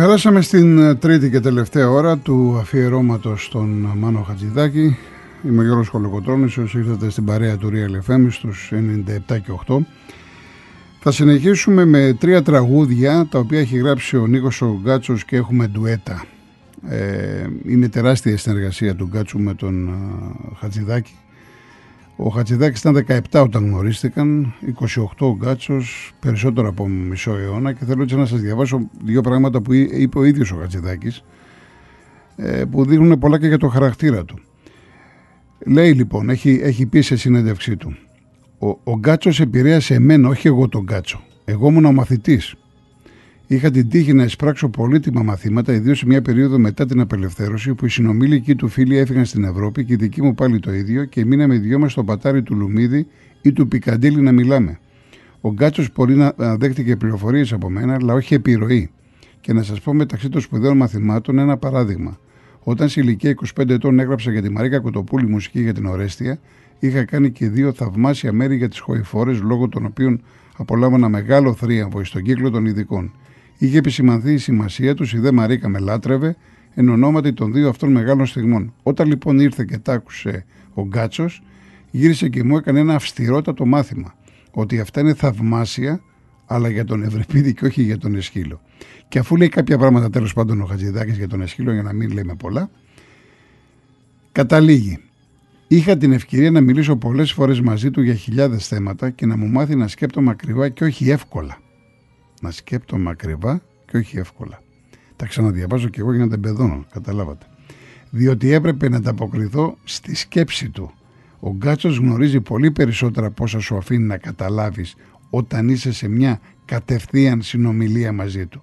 Περάσαμε στην ε, τρίτη και τελευταία ώρα του αφιερώματος στον Μάνο Χατζηδάκη. Είμαι ο Γιώργος Κολοκοτρώνης, όσοι ήρθατε στην παρέα του Real FM στους 97 και 8. Θα συνεχίσουμε με τρία τραγούδια τα οποία έχει γράψει ο Νίκος ο Γκάτσος και έχουμε ντουέτα. Ε, είναι τεράστια συνεργασία του Γκάτσου με τον ε, Χατζηδάκη. Ο Χατζηδάκης ήταν 17 όταν γνωρίστηκαν, 28 ο Γκάτσος, περισσότερο από μισό αιώνα και θέλω έτσι να σας διαβάσω δύο πράγματα που είπε ο ίδιος ο Χατζηδάκης ε, που δείχνουν πολλά και για το χαρακτήρα του. Λέει λοιπόν, έχει, έχει πει σε συνέντευξή του, ο, ο Γκάτσος επηρέασε εμένα, όχι εγώ τον Γκάτσο. Εγώ ήμουν ο μαθητής. Είχα την τύχη να εισπράξω πολύτιμα μαθήματα, ιδίως σε μια περίοδο μετά την απελευθέρωση, που οι συνομήλικοι του φίλοι έφυγαν στην Ευρώπη και οι δικοί μου πάλι το ίδιο και μείναμε δυο μας στο πατάρι του Λουμίδη ή του Πικαντήλη να μιλάμε. Ο Γκάτσος μπορεί να δέχτηκε πληροφορίες από μένα, αλλά όχι επιρροή. Και να σας πω μεταξύ των σπουδαίων μαθημάτων ένα παράδειγμα. Όταν σε ηλικία 25 ετών έγραψα για τη Μαρίκα Κοτοπούλη μουσική για την Ορέστια, είχα κάνει και δύο θαυμάσια μέρη για τις χοηφόρες, λόγω των οποίων απολάμβανα μεγάλο θρίαμβο στον κύκλο των ειδικών. Είχε επισημανθεί η σημασία τους, η δε Μαρίκα με λάτρευε, εν ονόματι των δύο αυτών μεγάλων στιγμών. Όταν λοιπόν ήρθε και τ' άκουσε ο Γκάτσος, γύρισε και μου έκανε ένα αυστηρότατο μάθημα. Ότι αυτά είναι θαυμάσια, αλλά για τον Ευρυπίδη και όχι για τον Εσχύλο. Και αφού λέει κάποια πράγματα τέλος πάντων ο Χατζηδάκης για τον Εσχύλο, για να μην λέμε πολλά, καταλήγει. Είχα την ευκαιρία να μιλήσω πολλές φορές μαζί του για χιλιάδες θέματα και να μου μάθει να σκέπτομαι ακριβά και όχι εύκολα να σκέπτομαι ακριβά και όχι εύκολα. Τα ξαναδιαβάζω και εγώ για να τα εμπεδώνω, καταλάβατε. Διότι έπρεπε να ανταποκριθώ στη σκέψη του. Ο Γκάτσος γνωρίζει πολύ περισσότερα πόσα σου αφήνει να καταλάβεις όταν είσαι σε μια κατευθείαν συνομιλία μαζί του.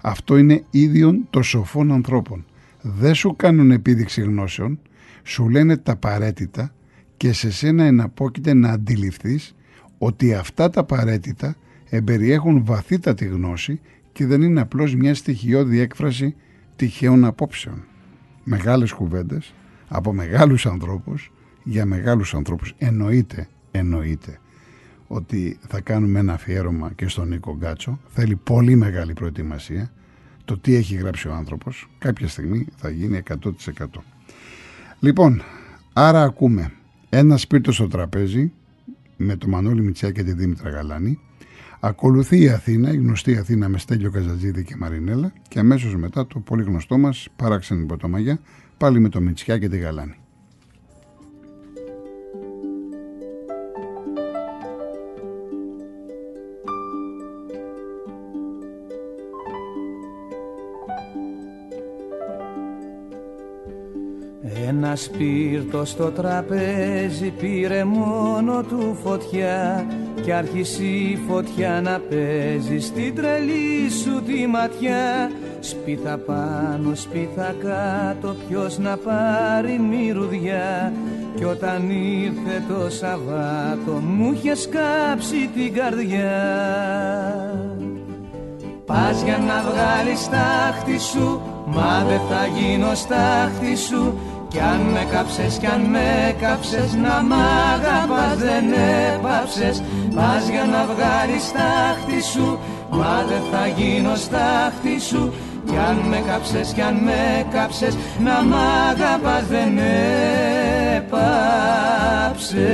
Αυτό είναι ίδιον των σοφών ανθρώπων. Δεν σου κάνουν επίδειξη γνώσεων, σου λένε τα απαραίτητα και σε σένα εναπόκειται να αντιληφθείς ότι αυτά τα απαραίτητα εμπεριέχουν βαθύτατη γνώση και δεν είναι απλώς μια στοιχειώδη έκφραση τυχαίων απόψεων. Μεγάλες κουβέντες από μεγάλους ανθρώπους για μεγάλους ανθρώπους. Εννοείται, εννοείται ότι θα κάνουμε ένα αφιέρωμα και στον Νίκο Γκάτσο. Θέλει πολύ μεγάλη προετοιμασία. Το τι έχει γράψει ο άνθρωπος κάποια στιγμή θα γίνει 100%. Λοιπόν, άρα ακούμε ένα σπίρτο στο τραπέζι με το Μανώλη Μητσιά και τη Δήμητρα Γαλάνη Ακολουθεί η Αθήνα, η γνωστή Αθήνα με Στέλιο Καζατζίδη και Μαρινέλα και αμέσως μετά το πολύ γνωστό μας παράξενη Ποτομαγιά πάλι με το Μητσιά και τη Γαλάνη. Ένα σπίρτο στο τραπέζι πήρε μόνο του φωτιά Κι άρχισε η φωτιά να παίζει στην τρελή σου τη ματιά. Σπίθα πάνω, σπίθα κάτω, ποιος να πάρει μυρουδιά Κι όταν ήρθε το Σαββάτο μου είχε σκάψει την καρδιά. Πας για να βγάλεις τάχτη σου, μα δεν θα γίνω στάχτη σου κι αν με κάψες, κι αν με κάψες Να μ' αγαπάς δεν έπαψες. Πας για να βγάλεις τάχτη σου Μα δεν θα γίνω στάχτη σου. Κι αν με κάψες, κι αν με κάψες Να μ' αγαπάς δεν έπαψες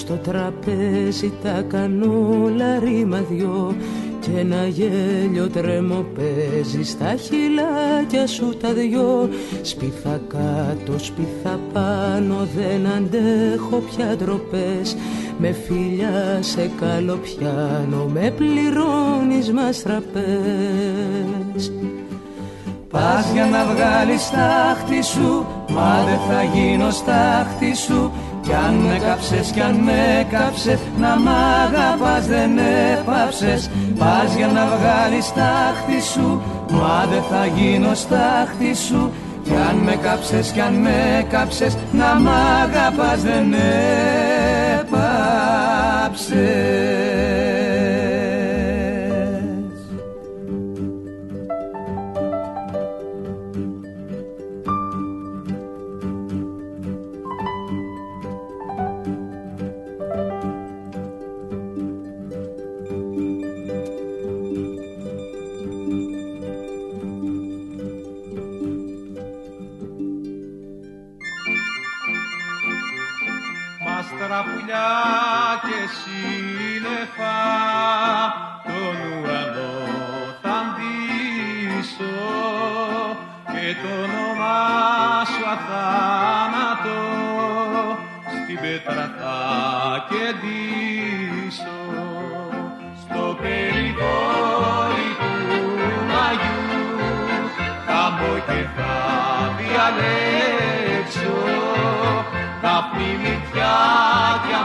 στο τραπέζι τα κανόλα ρήμα δυο και ένα γέλιο τρέμο παίζει στα χυλάκια σου τα δυο. Σπίθα κάτω, σπίθα πάνω δεν αντέχω πια ντροπές. Με φιλιά σε καλό πιάνο, με πληρώνεις μας τραπές Πας για να βγάλεις στάχτη σου, μα δεν θα γίνω στάχτη σου κι αν με κάψες, κι αν με κάψες Να μ' αγαπάς δεν έπαψες. Πας για να βγάλεις τάχτη σου Μα δεν θα γίνω στάχτη σου. Κι αν με κάψες, κι αν με κάψες Να μ' αγαπάς δεν έπαψες Πάω και θα διαλέξω τα πλημμυριά και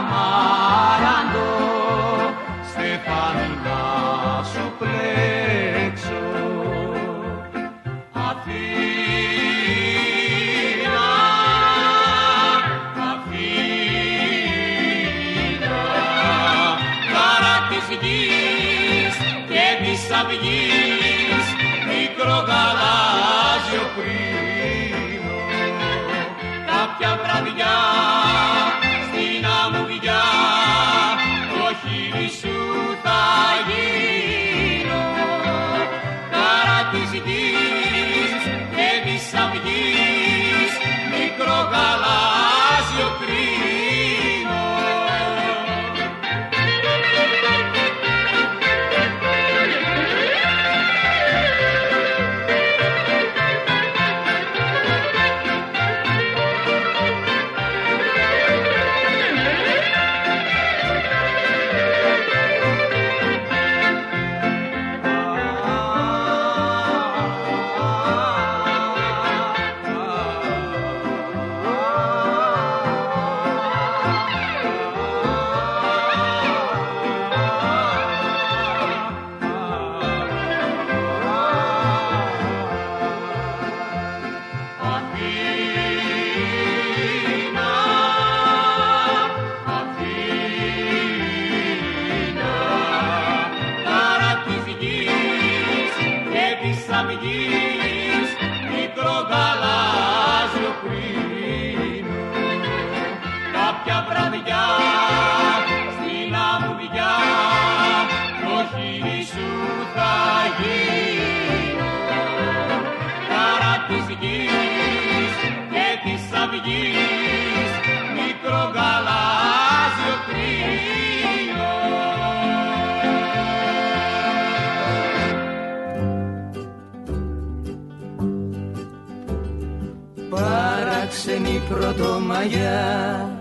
πρωτομαγιά.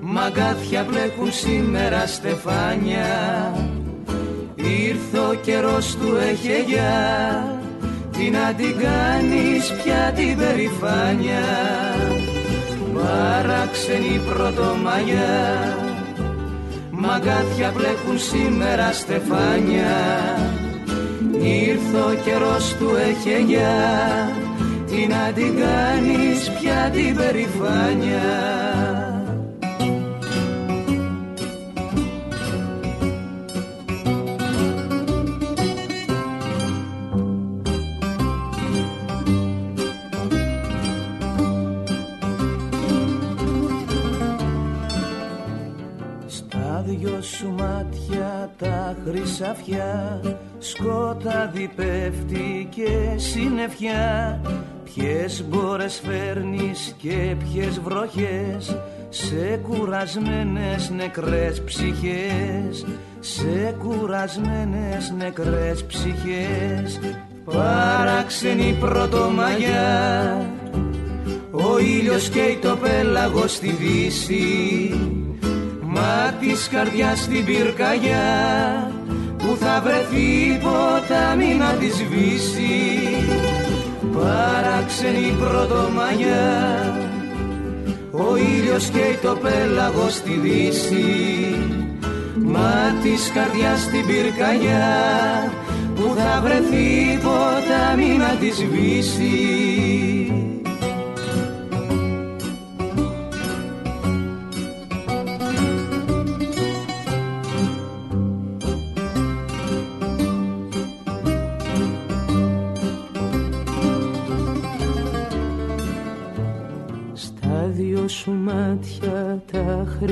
Μαγκάθια μπλέκουν σήμερα στεφάνια. Ήρθε ο καιρός του εχεγιά. Τι να την κάνεις πια την περηφάνια Παράξενη πρωτομαγιά. Μαγκάθια μπλέκουν σήμερα στεφάνια. Ήρθε ο καιρός του εχεγιά τι να την κάνεις πια την περηφάνια Στα δυο σου μάτια τα χρυσαφιά σκοτάδι πέφτει και συννεφιά Ποιες μπόρες φέρνεις και ποιες βροχές Σε κουρασμένες νεκρές ψυχές Σε κουρασμένες νεκρές ψυχές. Παράξενη πρωτομαγιά Ο ήλιος καίει το πέλαγο στη δύση Μα της καρδιάς στην πυρκαγιά Που θα βρεθεί ποτάμι να τη σβήσει παράξενη πρωτομαγιά. Ο ήλιος καίει το πέλαγο στη δύση. Μα της καρδιάς στην πυρκαγιά που θα βρεθεί ποτάμι να της σβήσει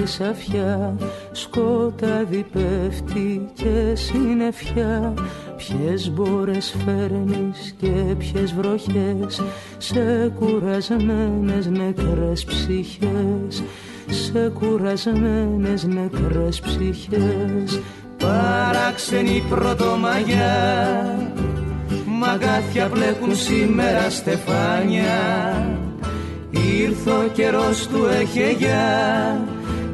χρυσαφιά σκοτάδι πέφτει και συννεφιά. Ποιες μπόρες φέρνεις και ποιες βροχές σε κουρασμένες νεκρές ψυχές. Σε κουρασμένες νεκρές ψυχές. Παράξενη πρωτομαγιά Μαγκάθια πλέκουν σήμερα στεφάνια. Ήρθε ο καιρός του εχεγιά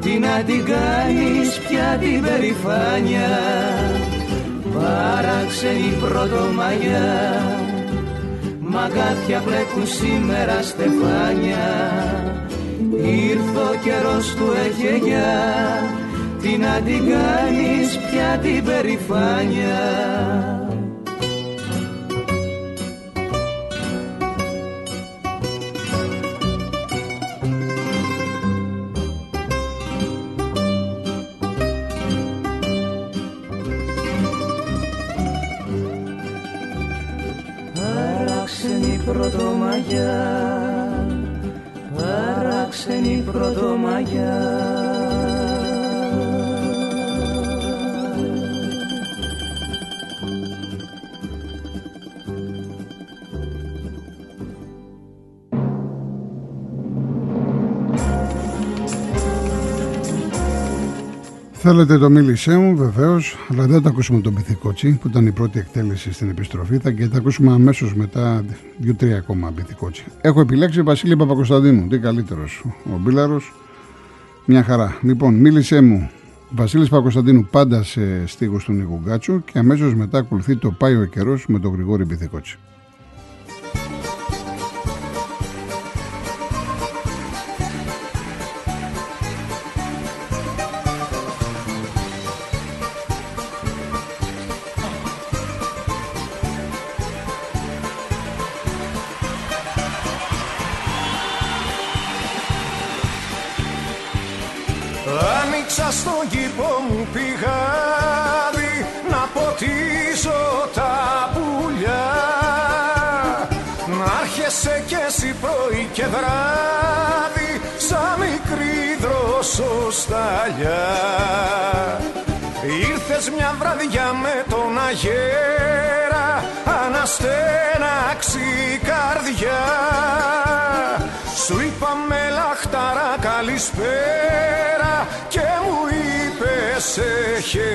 Τι να την κάνεις πια την περηφάνια Παράξενη πρωτομαγιά. Μαγκάθια πλέκουν σήμερα στεφάνια. Ήρθε ο καιρός του εχεγιά Τι να την κάνεις πια την περηφάνια πρωτομαγιά. Παράξενη πρωτομαγιά Θέλετε το μίλησέ μου βεβαίως, αλλά δεν θα ακούσουμε τον Πυθικότσι που ήταν η πρώτη εκτέλεση στην επιστροφή. Θα και τα ακούσουμε αμέσως μετά δύο-τρία ακόμα Πυθικότσι. Έχω επιλέξει Βασίλη Παπακοσταντίνου. Τι καλύτερος. Ο Μπίλαρος. Μια χαρά. Λοιπόν, μίλησέ μου. Βασίλης Παπακοσταντίνου πάντα σε στίγο του Νίκου Γκάτσου και αμέσως μετά ακολουθεί το Πάει ο καιρός με τον Γρηγόρη Πυθικότσι. Έρχεσαι κι εσύ πρωί και βράδυ σαν μικρή δροσοσταλιά Ήρθες μια βραδιά με τον αγέρα αναστέναξη καρδιά. Σου είπα με λαχταρά καλησπέρα και μου είπες έχε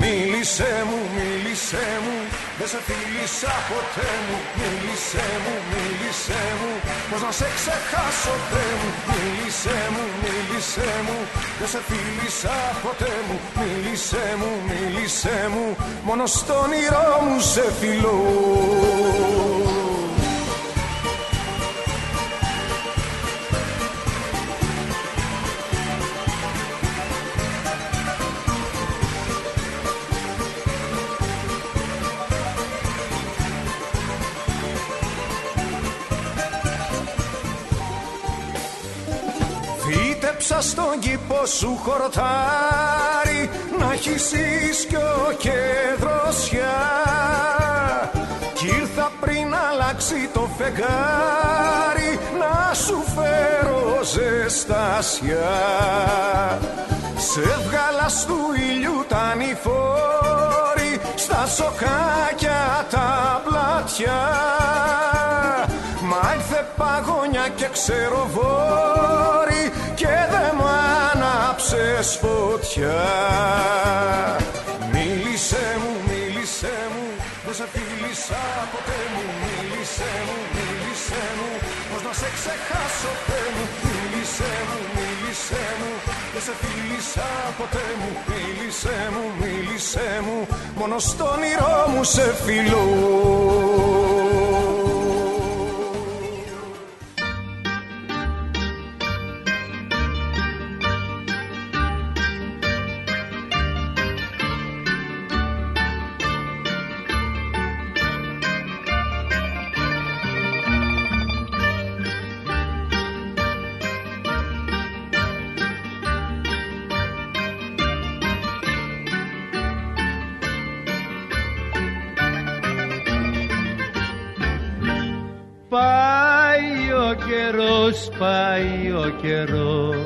Μίλησέ μου, μίλησέ μου δεν σε φίλησα ποτέ μου Μίλησέ μου, μίλησέ μου. Πώς να σε ξεχάσω Θεέ μου Μίλησέ μου, μίλησέ μου. Δεν σε φίλησα ποτέ μου Μίλησέ μου, μίλησέ μου. Μόνο στον όνειρό μου σε φιλώ Φύτεψα στον κήπο σου χορτάρι Να έχεις ίσκιο και δροσιά Κι ήρθα πριν αλλάξει το φεγγάρι Να σου φέρω ζεστασιά. Σε βγάλα του ήλιου τα νηφόρη Στα σοκάκια τα πλατιά Μα ήρθε παγόνια και ξεροβόρη και δε μου άναψες φωτιά. Μίλησέ μου, μίλησέ μου, δεν σε φίλησα ποτέ μου. Μίλησέ μου, μίλησέ μου, πώς να σε ξεχάσω Θεέ μου. Μίλησέ μου, μίλησέ μου, δεν σε φίλησα ποτέ μου. Μίλησέ μου, μίλησέ μου, μόνο στο όνειρό μου σε φιλώ καιρός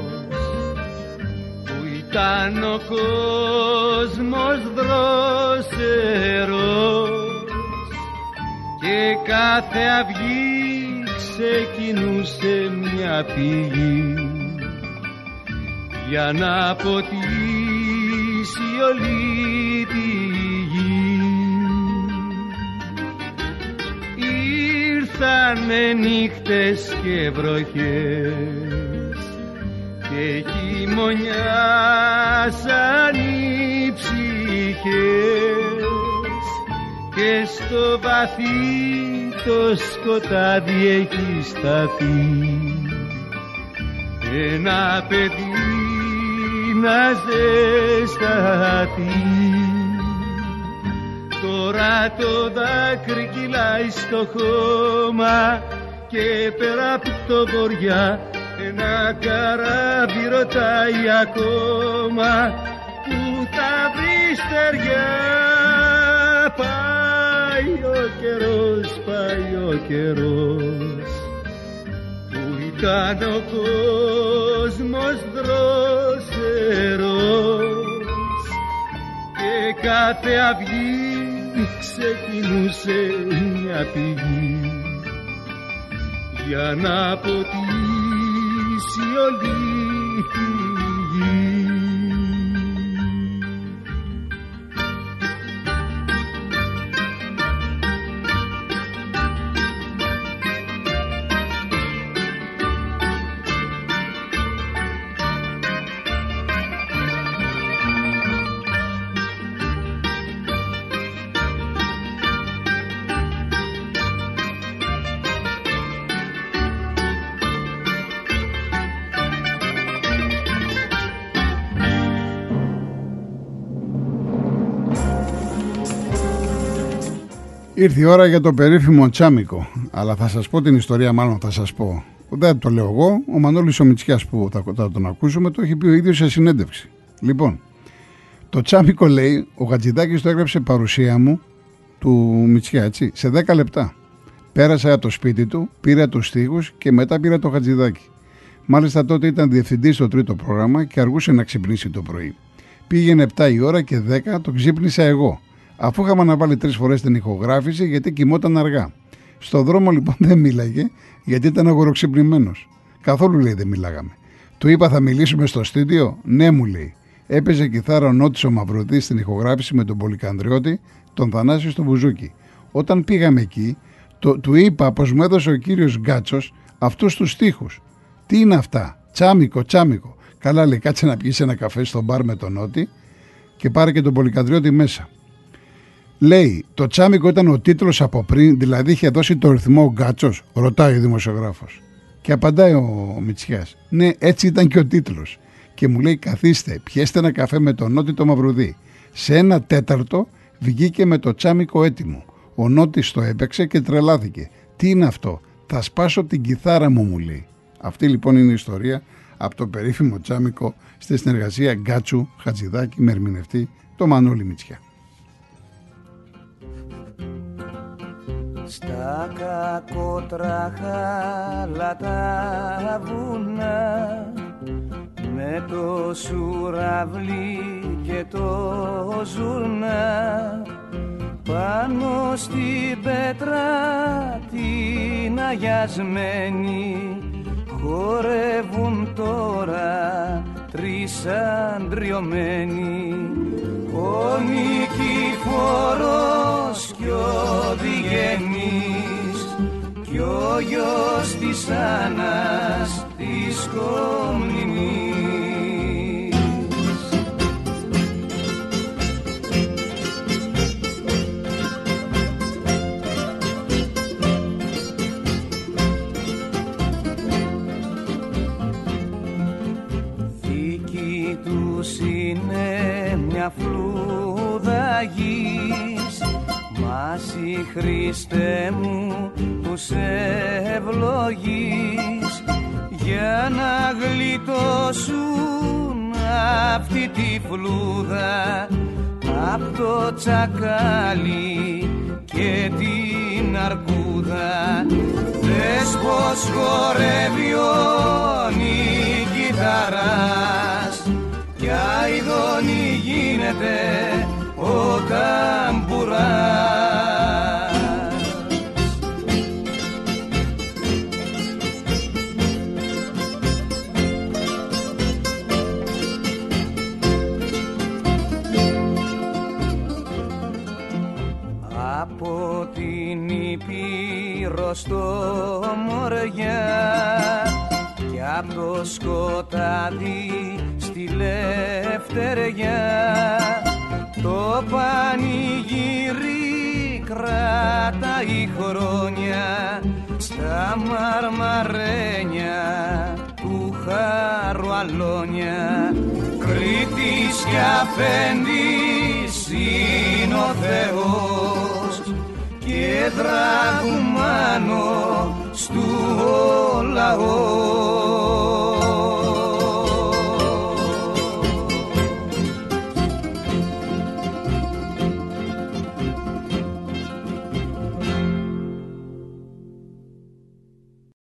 που ήταν ο κόσμος δρόσερος και κάθε αυγή ξεκινούσε μια πηγή για να ποτίσει όλη τη γη. Ήρθανε νύχτες και βροχές και χειμωνιάσαν οι ψυχές και στο βαθύ το σκοτάδι έχει σταθεί. Ένα παιδί να ζεσταθεί. Τώρα το δάκρυ κυλάει στο χώμα και πέρα από το βοριά ένα καράβι ρωτάει ακόμα που θα βρεις στεριά πάει ο καιρός, πάει ο καιρός. Που ήταν ο κόσμος δρόσερος και κάθε αυγή ξεκινούσε μια πηγή. Για να ποτίσει όλη τη γη. Ήρθε η ώρα για το περίφημο Τσάμικο. Αλλά θα σας πω την ιστορία, μάλλον θα σας πω. Δεν το λέω εγώ. Ο Μανώλης ο Μητσιάς που θα, θα τον ακούσουμε το έχει πει ο ίδιος σε συνέντευξη. Λοιπόν, το Τσάμικο λέει, ο Γατζηδάκη το έγραψε παρουσία μου του Μητσιά, έτσι, σε 10 λεπτά. Πέρασα από το σπίτι του, πήρα τους στίχους και μετά πήρα το Γατζηδάκη. Μάλιστα τότε ήταν διευθυντής στο τρίτο πρόγραμμα και αργούσε να ξυπνήσει το πρωί. Πήγαινε 7 η ώρα και 10 το ξύπνησα εγώ αφού είχαμε αναβάλει τρεις φορές την ηχογράφηση γιατί κοιμόταν αργά. Στο δρόμο λοιπόν δεν μίλαγε γιατί ήταν αγοροξυπνημένος. Καθόλου λέει δεν μιλάγαμε. Του είπα θα μιλήσουμε στο στούντιο; Ναι, μου λέει. Έπαιζε κιθάρα ο Νότης ο Μαυροδί στην ηχογράφηση με τον Πολυκανδριώτη, τον Θανάσιο στο Μπουζούκι. Όταν πήγαμε εκεί, το, του είπα πως μου έδωσε ο κύριος Γκάτσος αυτούς τους στίχους. Τι είναι αυτά, τσάμικο, τσάμικο. Καλά λέει, κάτσε να πιεις ένα καφέ στο μπαρ με τον Νότι και πάρε και τον Πολυκανδριώτη μέσα. Λέει, το τσάμικο ήταν ο τίτλος από πριν, δηλαδή είχε δώσει το ρυθμό ο Γκάτσος, ρωτάει ο δημοσιογράφος. Και απαντάει ο Μητσιάς. Ναι, έτσι ήταν και ο τίτλος. Και μου λέει, καθίστε, πιέστε ένα καφέ με τον Νότι το Μαυρουδί. Σε ένα τέταρτο βγήκε με το τσάμικο έτοιμο. Ο Νότι το έπαιξε και τρελάθηκε. Τι είναι αυτό, θα σπάσω την κιθάρα μου, μου λέει. Αυτή λοιπόν είναι η ιστορία από το περίφημο τσάμικο στη συνεργασία Γκάτσου Χατζηδάκη με ερμηνευτή το Μανώλη Μητσιά. Στα κακότραχα τα βουνά. Με το σουραβλί και το ζουρνά. Πάνω στην πέτρα την αγιασμένη χορεύουν τώρα τρεις αντριωμένοι ο Νικηφόρος κι ο Διγενής κι ο γιος της Άννας της Κομνηνής φλούδα γης Μάση Χριστέ μου που σε ευλογείς. Για να γλιτώσουν αυτή τη φλούδα απ' το τσακάλι και την αρκούδα. Δες πως χορεύει ο κι αηδόνι γίνεται. Από την Ήπειρο στο Μωριά και από το σκοτάδι στη Λευτεριά το πανηγύρι η χρόνια στα μαρμαρένια του χαρουαλόνια Κρήτης κι αφέντης είναι ο Θεός και δραγουμανο του ο λαός.